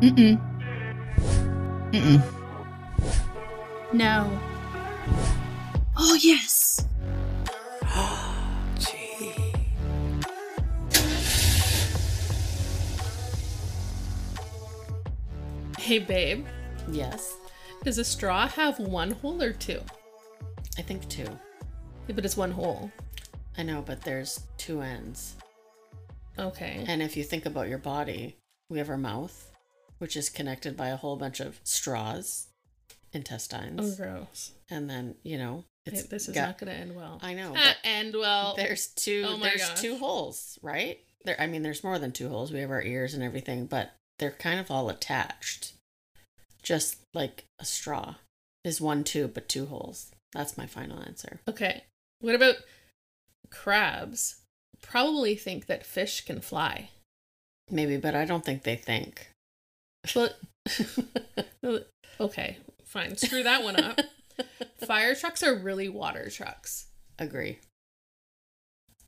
Mm-mm. Mm-mm. No. Oh, yes. Hey, babe, Yes. does a straw have one hole or two? I think two. If it is one hole. I know, but there's two ends. Okay. And if you think about your body, we have our mouth, which is connected by a whole bunch of straws, intestines. Oh, gross. and then you know it's It- this is got- not going to end well. I know, end well. there's two. Oh my there's gosh. two holes, right? There. I mean, there's more than two holes. We have our ears and everything, but they're kind of all attached, just like a straw. Is one tube but two holes. That's my final answer. Okay. What about crabs? Probably think that fish can fly. Maybe, but I don't think they think. But okay, fine. Screw that one up. Fire trucks are really water trucks. Agree.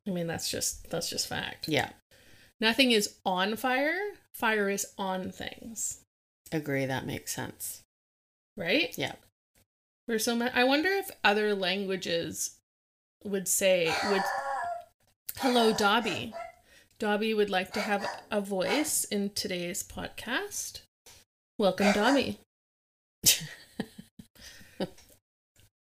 I mean, that's just that's just fact. Yeah, Nothing is on fire. Fire is on things, agree. That makes sense. right? Yeah. There's so much. I wonder if other languages would say would. Hello, Dobby. Dobby would like to have a voice in today's podcast. Welcome, Dobby.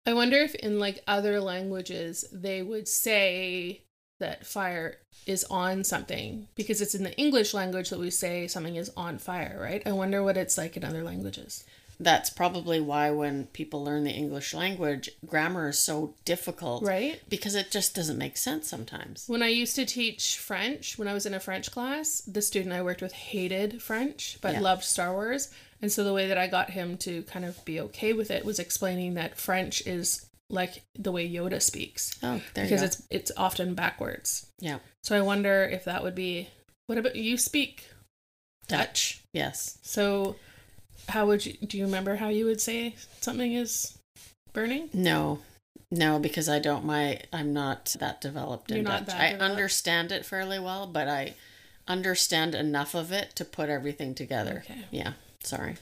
I wonder if in like other languages they would say that fire is on something because it's in the English language that we say something is on fire, right? I wonder what it's like in other languages. That's probably why when people learn the English language, grammar is so difficult. Right? Because it just doesn't make sense sometimes. When I used to teach French, when I was in a French class, the student I worked with hated French but Yeah. loved Star Wars. And so the way that I got him to kind of be okay with it was explaining that French is like the way Yoda speaks Oh, there because you go. it's it's often backwards. yeah. So I wonder if that would be What about you speak Dutch? Yes. So how would you do you remember how you would say something is burning? No. No, because I don't my I'm not that developed in You're not Dutch. that I developed? understand it fairly well, but I understand enough of it to put everything together. Okay. Yeah. Sorry.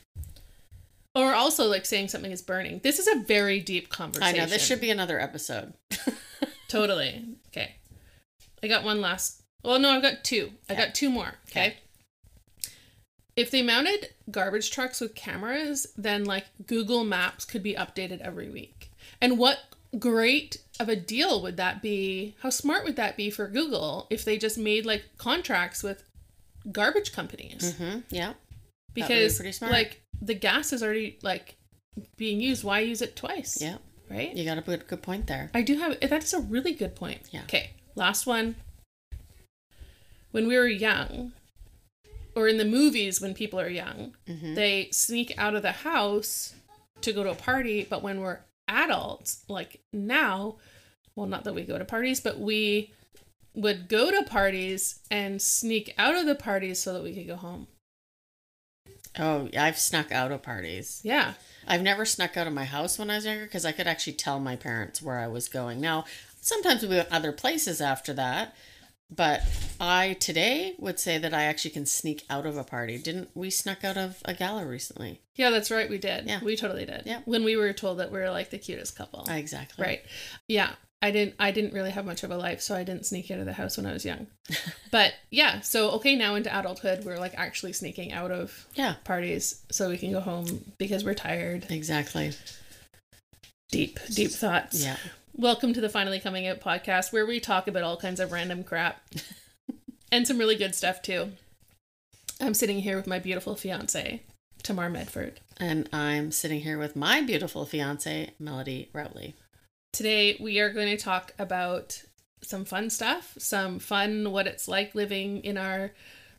Or also like saying something is burning. This is a very deep conversation. I know this should be another episode. Totally. Okay. I got one last. Well, no, I've got two. I got two more. Okay. Okay. If they mounted garbage trucks with cameras, then like Google Maps could be updated every week. And what great of a deal would that be? How smart would that be for Google if they just made like contracts with garbage companies? hmm Yeah. be Because smart. like the gas is already like being used. Why use it twice? Yeah. Right? You got a good good point there. I do have that is a really good point. Yeah. Okay, last one. When we were young, or in the movies when people are young, Mhm. they sneak out of the house to go to a party, but when we're adults, like now, well, not that we go to parties, but we would go to parties and sneak out of the parties so that we could go home. Oh, I've snuck out of parties. Yeah. I've never snuck out of my house when I was younger because I could actually tell my parents where I was going. Now, sometimes we went other places after that, but I today would say that I actually can sneak out of a party. Didn't we snuck out of a gala recently? Yeah, that's right. We did. Yeah. We totally did. Yeah. When we were told that we are like the cutest couple. Exactly. Right. Yeah. I didn't I didn't really have much of a life, so I didn't sneak out of the house when I was young. but yeah, so okay, now into adulthood, we're like actually sneaking out of Yeah. parties so we can go home because we're tired. Exactly. Deep, deep thoughts. Yeah. Welcome to the Finally Coming Out podcast where we talk about all kinds of random crap and some really good stuff too. I'm sitting here with my beautiful fiance, Tamar Medford. And I'm sitting here with my beautiful fiance, Melody Rowley. Today, we are going to talk about some fun stuff, some fun what it's like living in our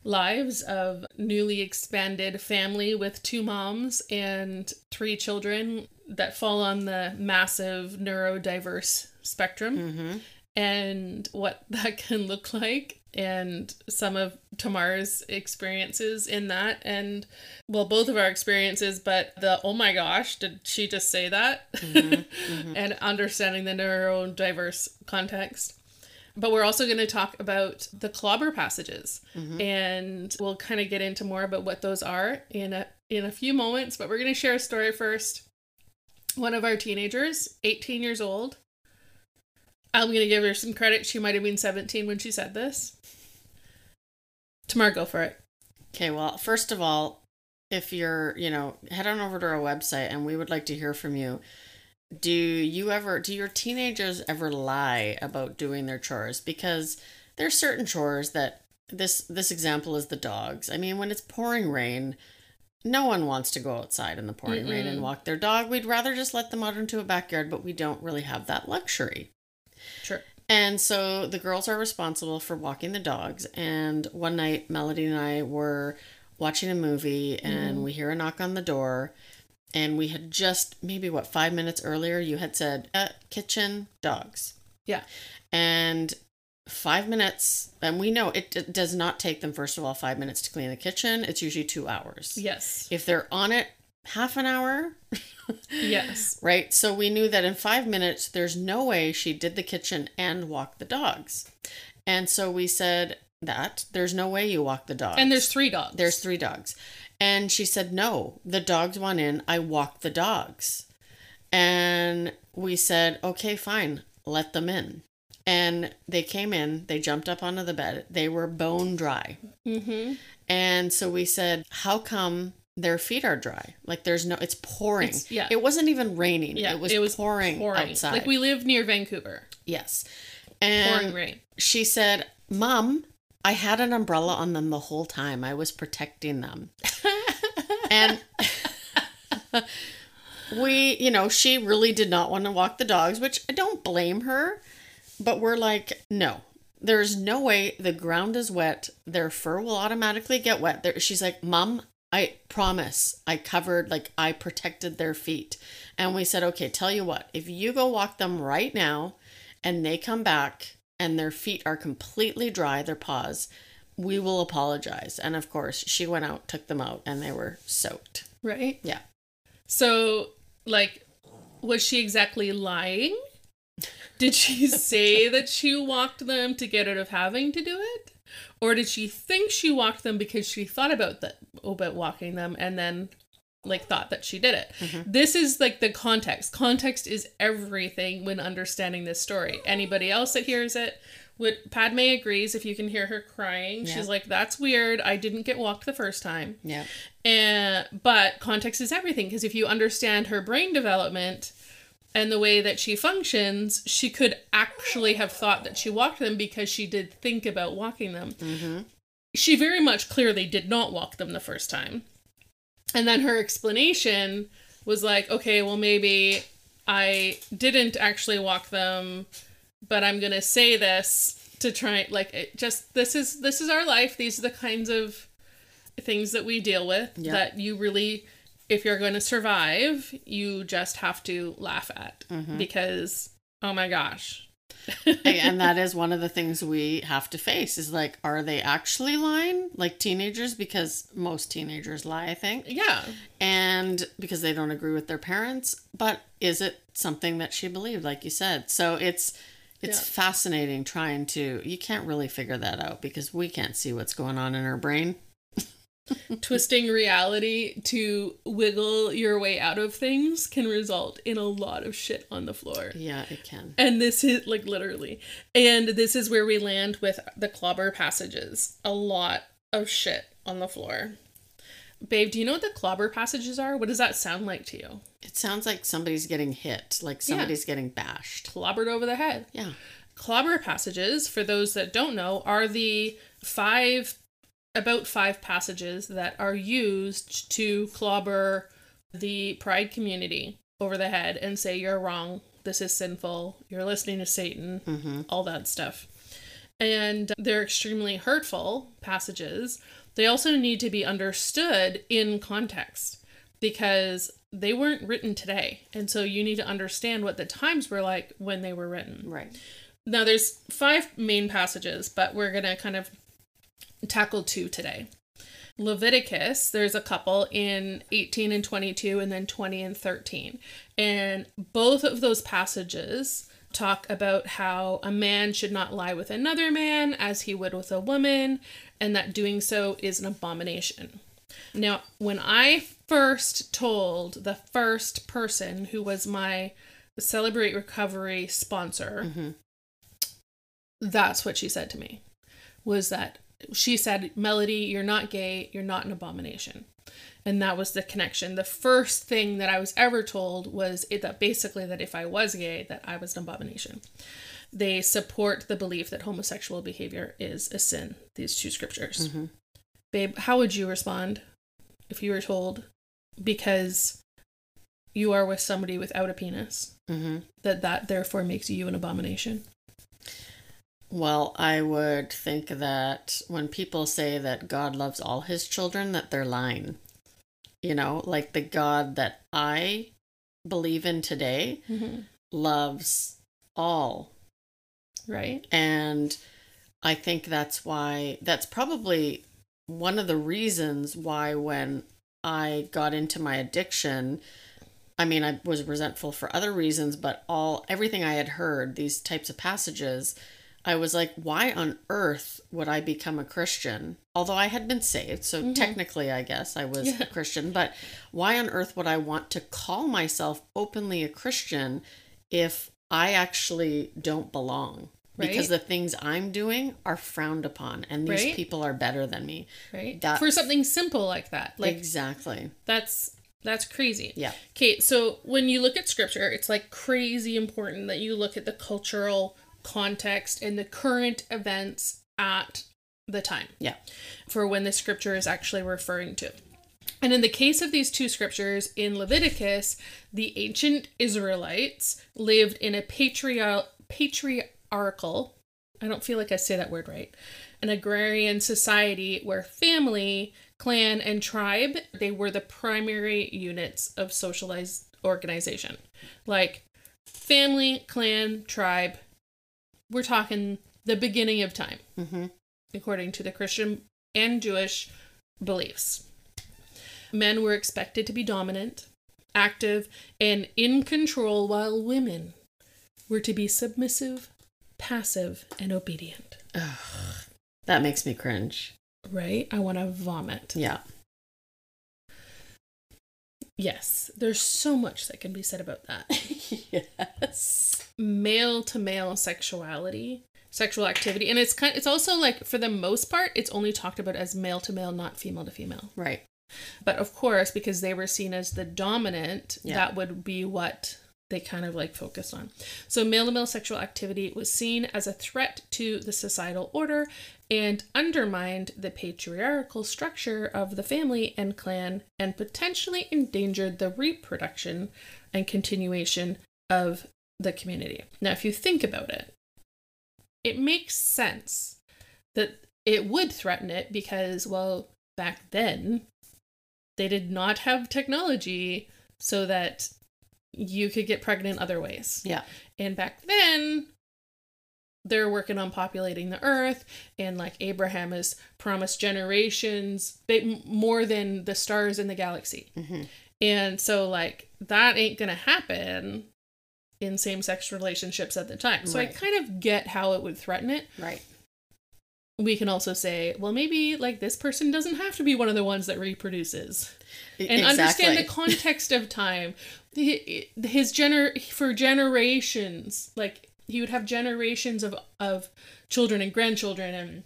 lives of newly expanded family with two moms and three children that fall on the massive neurodiverse spectrum Mm-hmm. and what that can look like and some of Tamar's experiences in that and well both of our experiences but the oh my gosh did she just say that Mhm, mhm. and understanding the neurodiverse context But we're also going to talk about the clobber passages, and we'll kind of get into more about what those are in a in a few moments. But we're going to share a story first. One of our teenagers, 18 years old. I'm going to give her some credit. She might have been 17 when she said this. Tamar, go for it. Okay, well, first of all, if you're, you know, head on over to our website and we would like to hear from you. Do you ever, do your teenagers ever lie about doing their chores? Because there's certain chores that this this example is the dogs. I mean, when it's pouring rain, no one wants to go outside in the pouring rain and walk their dog. We'd rather just let them out into a backyard, but we don't really have that luxury. Sure. And so the girls are responsible for walking the dogs. And one night, Melody and I were watching a movie and we hear a knock on the door. And we had just, maybe what, five minutes earlier, you had said, uh, kitchen, dogs. Yeah. And five minutes, and we know it, it does not take them, first of all, five minutes to clean the kitchen. It's usually two hours. Yes. If they're on it half an hour, Yes. right? So we knew that in five minutes, there's no way she did the kitchen and walked the dogs. And so we said that there's no way you walk the dogs. And there's three dogs. there's three dogs. And she said, no, the dogs want in. I walk the dogs. And we said, okay, fine, let them in. And they came in, they jumped up onto the bed. They were bone dry. Mm-hmm. And so we said, how come their feet are dry? Like there's no, it's pouring. It's- yeah. It wasn't even raining. Yeah. it was, pouring, pouring. outside. Like we live near Vancouver. yes. Pouring And rain. she said, Mom, I had an umbrella on them the whole time. I was protecting them. and we, you know, she really did not want to walk the dogs, which I don't blame her. But we're like, no, there's no way the ground is wet. Their fur will automatically get wet. There, she's like, Mom, I promise I covered, like, I protected their feet. And we said, okay, tell you what, if you go walk them right now and they come back and their feet are completely dry, their paws, we will apologize. And of course, she went out, took them out, and they were soaked. Right? Yeah. So, like, was she exactly lying? Did she say that she walked them to get out of having to do it? Or did she think she walked them because she thought about that about walking them and then like thought that she did it? Mm-hmm. This is like the context. Context is everything when understanding this story. Anybody else that hears it would Padme agrees if you can hear her crying. Yeah. She's like, That's weird. I didn't get walked the first time. Yeah. And but context is everything because if you understand her brain development and the way that she functions, she could actually have thought that she walked them because she did think about walking them. Mm-hmm. She very much clearly did not walk them the first time. And then her explanation was like, okay, well, maybe I didn't actually walk them, but I'm going to say this to try like it just this is this is our life. These are the kinds of things that we deal with Yeah. that you really if you're going to survive, you just have to laugh at mm-hmm. because oh my gosh. and that is one of the things we have to face is like are they actually lying like teenagers because most teenagers lie i think Yeah. and because they don't agree with their parents but is it something that she believed like you said so it's it's Yeah. fascinating trying to you can't really figure that out because we can't see what's going on in her brain Twisting reality to wiggle your way out of things can result in a lot of shit on the floor. yeah it can And this is like literally. And this is where we land with the clobber passages. A lot of shit on the floor. Babe, do you know what the clobber passages are? What does that sound like to you? it sounds like somebody's getting hit like somebody's getting bashed Clobbered over the head. yeah Clobber passages, for those that don't know, are the five, about five passages that are used to clobber the pride community over the head and say, you're wrong, this is sinful, you're listening to Satan, mm-hmm. all that stuff. And they're extremely hurtful passages. They also need to be understood in context because they weren't written today. And so you need to understand what the times were like when they were written. right Now there's five main passages, but we're going to kind of tackle two today. Leviticus, there's a couple in 18 and 22 and then 20 and 13. And both of those passages talk about how a man should not lie with another man as he would with a woman, and that doing so is an abomination. Now, when I first told the first person who was my Celebrate Recovery sponsor, mm-hmm. that's what she said to me was that she said, Melody, you're not gay, you're not an abomination. And that was the connection. The first thing that I was ever told was it, that basically that if I was gay, that I was an abomination. They support the belief that homosexual behavior is a sin, these two scriptures. Babe, how would you respond if you were told because you are with somebody without a penis hmm that that therefore makes you an abomination? Well, I would think that when people say that God loves all his children, that they're lying. You know, like the God that I believe in today mm-hmm. loves all. Right? And I think that's why, that's probably one of the reasons why when I got into my addiction, I mean, I was resentful for other reasons, but all, everything I had heard, these types of passages, I was like, why on earth would I become a Christian? Although I had been saved, so mm-hmm. technically, I guess I was Yeah. a Christian, but why on earth would I want to call myself openly a Christian if I actually don't belong? Because the things I'm doing are frowned upon, and these Right. people are better than me. Right? That- For something simple like that. Like exactly. that's that's crazy. Yeah. Okay, so when you look at scripture, it's like crazy important that you look at the cultural context and the current events at the time Yeah. for when the scripture is actually referring to. And in the case of these two scriptures in Leviticus, the ancient Israelites lived in a patriarchal patriarchal I don't feel like I say that word right. An agrarian society where family, clan, and tribe, they were the primary units of socialized organization. Like family, clan, tribe, we're talking the beginning of time, hmm according to the Christian and Jewish beliefs. Men were expected to be dominant, active, and in control, while women were to be submissive, passive, and obedient. That makes me cringe. Right? I want to vomit. Yeah. Yes, there's so much that can be said about that. yes. Male to male sexuality, sexual activity, and it's kind it's also like for the most part it's only talked about as male to male, not female to female. Right. But of course, because they were seen as the dominant, Yeah. that would be what they kind of like focused on. So, male to male sexual activity was seen as a threat to the societal order and undermined the patriarchal structure of the family and clan and potentially endangered the reproduction and continuation of the community. Now, if you think about it, it makes sense that it would threaten it because, well, back then, they did not have technology so that you could get pregnant other ways. Yeah. And back then, they're working on populating the earth, and like Abraham has promised generations, big, more than the stars in the galaxy. Mhm. And so, like, that ain't gonna happen in same sex relationships at the time. So, I kind of get how it would threaten it Right. We can also say, well, maybe like this person doesn't have to be one of the ones that reproduces, and understand the context of time. His gener for generations, like he would have generations of of children and grandchildren, and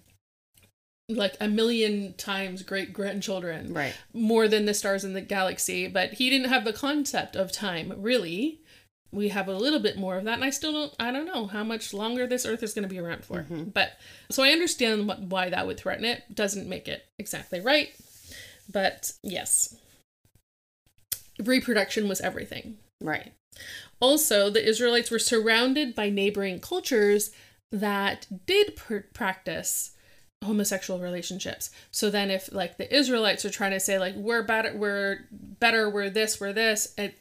like a million times great grandchildren, Right. more than the stars in the galaxy. But he didn't have the concept of time really. We have a little bit more of that, and I still don't. I don't know how much longer this Earth is going to be around for. Mm-hmm. But so I understand what, why that would threaten it. Doesn't make it exactly right, but yes, reproduction was everything. Right. Also, the Israelites were surrounded by neighboring cultures that did pr- practice homosexual relationships. So then if like the Israelites are trying to say like we're better we're better we're this we're this it,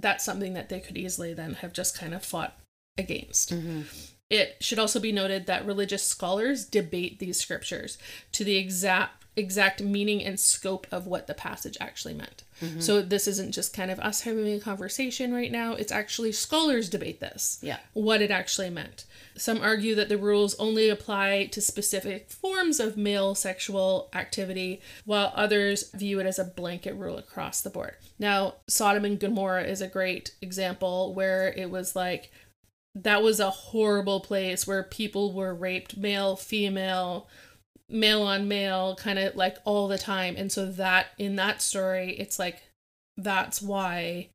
that's something that they could easily then have just kind of fought against. Mhm. It should also be noted that religious scholars debate these scriptures to the exact exact meaning and scope of what the passage actually meant. Mm-hmm. So this isn't just kind of us having a conversation right now. It's actually scholars debate this. Yeah. What it actually meant. Some argue that the rules only apply to specific forms of male sexual activity, while others view it as a blanket rule across the board. Now, Sodom and Gomorrah is a great example where it was like that was a horrible place where people were raped, male, female, male on male kind of like all the time. And so that in that story it's like that's why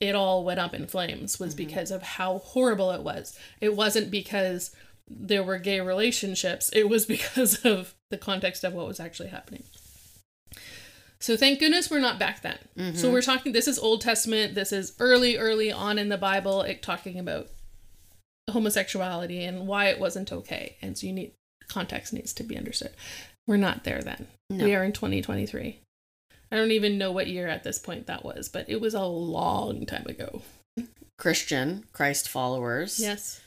it all went up in flames was mm-hmm. because of how horrible it was. It wasn't because there were gay relationships it was because of the context of what was actually happening. So thank goodness we're not back then. So mm-hmm. we're talking this is old testament this is early early on in the bible it talking about homosexuality and why it wasn't okay. And so you need context needs to be understood we're not there then No. we are in 2023 i don't even know what year at this point that was but it was a long time ago Christian, Christ followers. yes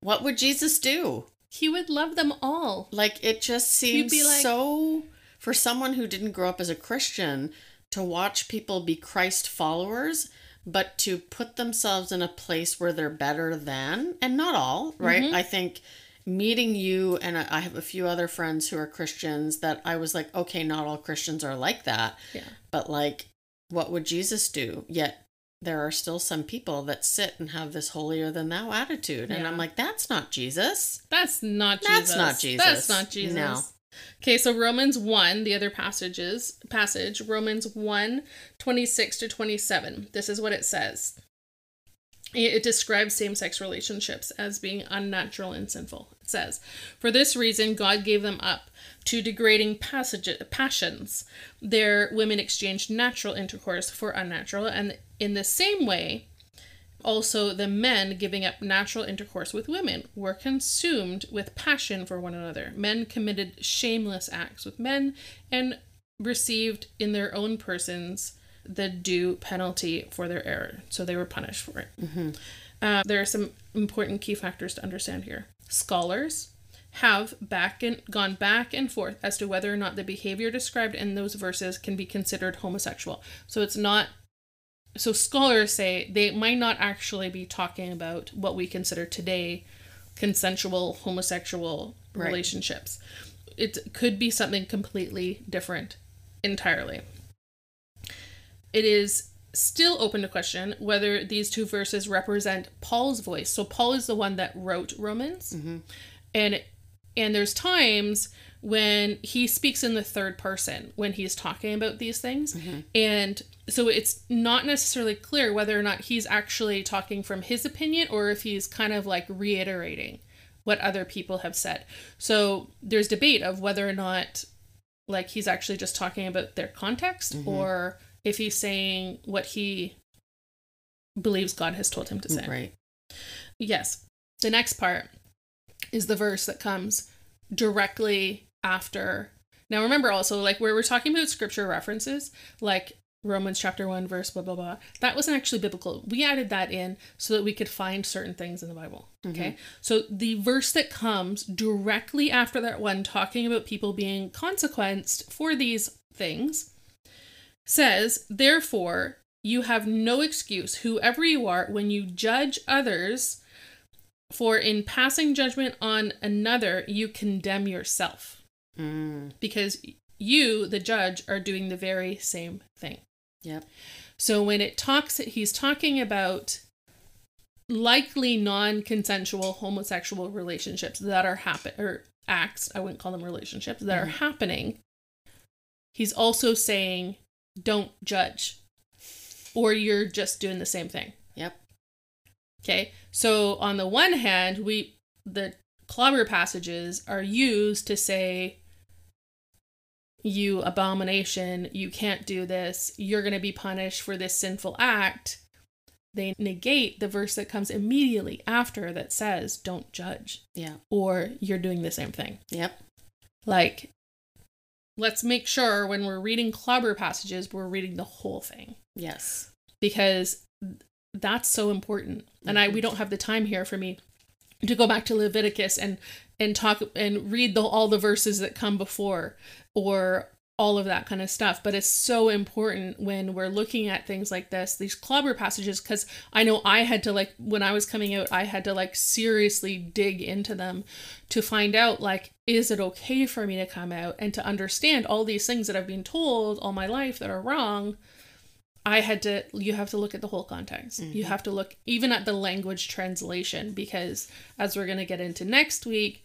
What would Jesus do? he would love them all Like it just seems like- so for someone who didn't grow up as a Christian to watch people be Christ followers, but to put themselves in a place where they're better than, and not all, right? Mm-hmm. I think meeting you and I have a few other friends who are Christians that I was like, okay, not all Christians are like that, yeah but like, what would Jesus do? Yet there are still some people that sit and have this holier than thou attitude, and Yeah. I'm like, that's not Jesus. That's not Jesus. That's not Jesus. That's not Jesus. No. Okay, so Romans 1, the other passages, passage, Romans 1, 26 to 27. This is what it says. It describes same sex relationships as being unnatural and sinful. It says, For this reason, God gave them up to degrading passage, passions. Their women exchanged natural intercourse for unnatural, and in the same way, also, the men giving up natural intercourse with women were consumed with passion for one another. Men committed shameless acts with men and received in their own persons the due penalty for their error. So they were punished for it. Uh, there are some important key factors to understand here. Scholars have back and gone back and forth as to whether or not the behavior described in those verses can be considered homosexual. So it's not so scholars say they might not actually be talking about what we consider today consensual homosexual Right. relationships. It could be something completely different entirely. It is still open to question whether these two verses represent Paul's voice. So Paul is the one that wrote Romans. Mm-hmm. And and there's times when he speaks in the third person when he's talking about these things. Mm-hmm. And so it's not necessarily clear whether or not he's actually talking from his opinion or if he's kind of like reiterating what other people have said. So there's debate of whether or not like he's actually just talking about their context mm-hmm. or if he's saying what he believes God has told him to say. Right. Yes. The next part is the verse that comes directly after. Now, remember also, like where we're talking about scripture references, like Romans chapter 1, verse blah, blah, blah, that wasn't actually biblical. We added that in so that we could find certain things in the Bible. Mm-hmm. Okay. So the verse that comes directly after that one, talking about people being consequenced for these things, says, Therefore, you have no excuse, whoever you are, when you judge others, for in passing judgment on another, you condemn yourself. Mm, Because you, the judge, are doing the very same thing. yep. So when it talks, he's talking about likely non-consensual homosexual relationships that are happen or acts. I wouldn't call them relationships that are happening. He's also saying, don't judge, or you're just doing the same thing. Yep. Okay. So on the one hand, we the clobber passages are used to say you abomination, you can't do this, you're going to be punished for this sinful act. They negate the verse that comes immediately after that says don't judge Yeah. or you're doing the same thing. Yep. Like let's make sure when we're reading clobber passages we're reading the whole thing Yes. because that's so important. And I we mhm. don't have the time here for me to go back to Leviticus and and talk and read the, all the verses that come before or all of that kind of stuff. But it's so important when we're looking at things like this, these clobber passages, because I know I had to like when I was coming out, I had to like seriously dig into them to find out like, is it okay for me to come out and to understand all these things that I've been told all my life that are wrong. I had to, you have to look at the whole context. You mm-hmm. have to look even at the language translation because, as we're going to get into next week,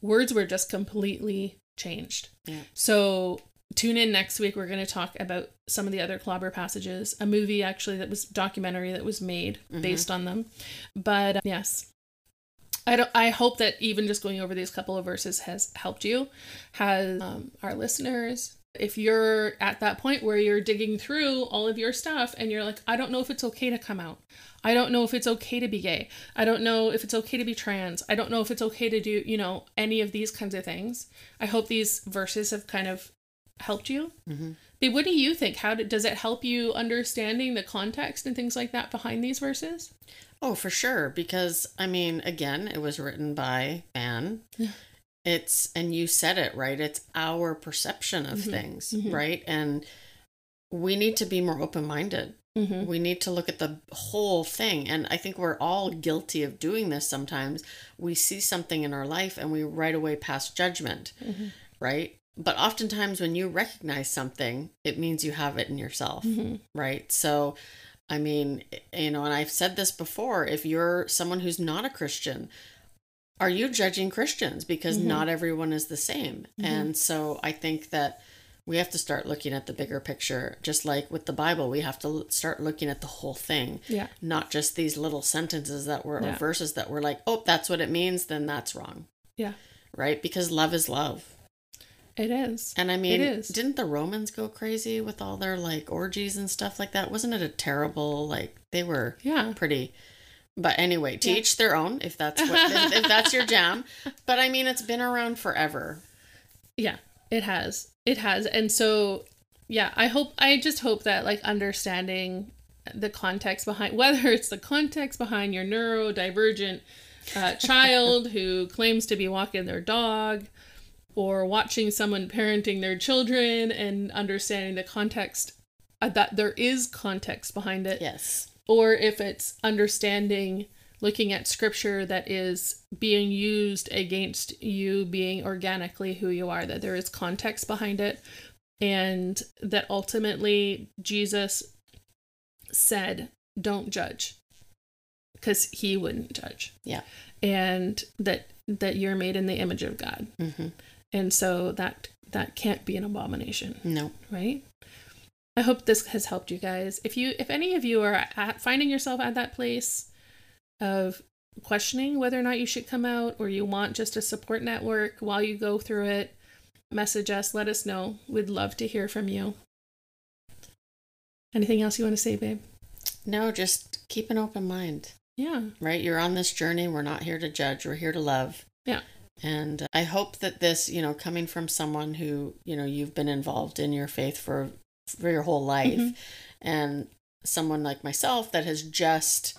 words were just completely changed. Yeah. So tune in next week. We're going to talk about some of the other clobber passages, a movie actually that was documentary that was made based on them. But uh, yes, I don't. I hope that even just going over these couple of verses has helped you, has um, our listeners. If you're at that point where you're digging through all of your stuff and you're like, I don't know if it's okay to come out. I don't know if it's okay to be gay. I don't know if it's okay to be trans. I don't know if it's okay to do, you know, any of these kinds of things. I hope these verses have kind of helped you. Mhm. But what do you think? How did, does it help you understanding the context and things like that behind these verses? Oh, for sure. Because, I mean, again, it was written by Anne. It's, and you said it, right? It's our perception of things, right? And we need to be more open minded. Mm-hmm. We need to look at the whole thing. And I think we're all guilty of doing this sometimes. We see something in our life and we right away pass judgment, right? But oftentimes when you recognize something, it means you have it in yourself, mm-hmm. right? So, I mean, you know, and I've said this before if you're someone who's not a Christian, are you judging Christians? Because mm-hmm. not everyone is the same. Mm-hmm. And so I think that we have to start looking at the bigger picture. Just like with the Bible, we have to start looking at the whole thing, Yeah. not just these little sentences that were, or Yeah. verses that were like, oh, that's what it means, then that's wrong, Yeah. right? Because love is love. It is. And I mean, is. didn't the Romans go crazy with all their like orgies and stuff like that? Wasn't it a terrible, like, they were Yeah. pretty. But anyway, to Yeah. each their own. If that's what, if, if that's your jam. But I mean, it's been around forever. Yeah, it has. It has. And so, yeah, I hope, I just hope that like understanding the context behind, whether it's the context behind your neurodivergent uh, child who claims to be walking their dog or watching someone parenting their children and understanding the context, uh, that there is context behind it. Yes. or if it's understanding looking at scripture that is being used against you being organically who you are that there is context behind it and that ultimately Jesus said don't judge because he wouldn't judge Yeah. and that that you're made in the image of God hmm and so that that can't be an abomination No. right i hope this has helped you guys if you if any of you are at, finding yourself at that place of questioning whether or not you should come out or you want just a support network while you go through it message us let us know we'd love to hear from you anything else you want to say babe No, just keep an open mind, yeah right? You're on this journey. We're not here to judge, we're here to love. Yeah. And I hope that this, you know, coming from someone who, you know, you've been involved in your faith for for your whole life Mhm. and someone like myself that has just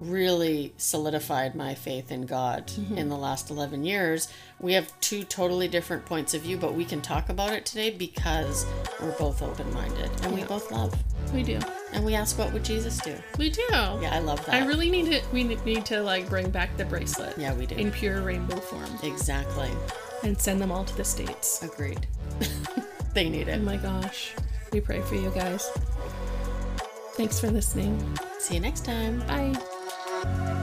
really solidified my faith in God Mhm. in the last 11 years. We have two totally different points of view, but we can talk about it today because we're both open-minded and we both love. we do And we ask what would Jesus do? we do Yeah, I love that. i really need to we need to like bring back the bracelet Yeah, we do. in pure rainbow form Exactly. and send them all to the states Agreed. they need it. Oh my gosh. We pray for you guys. Thanks for listening. See you next time. Bye.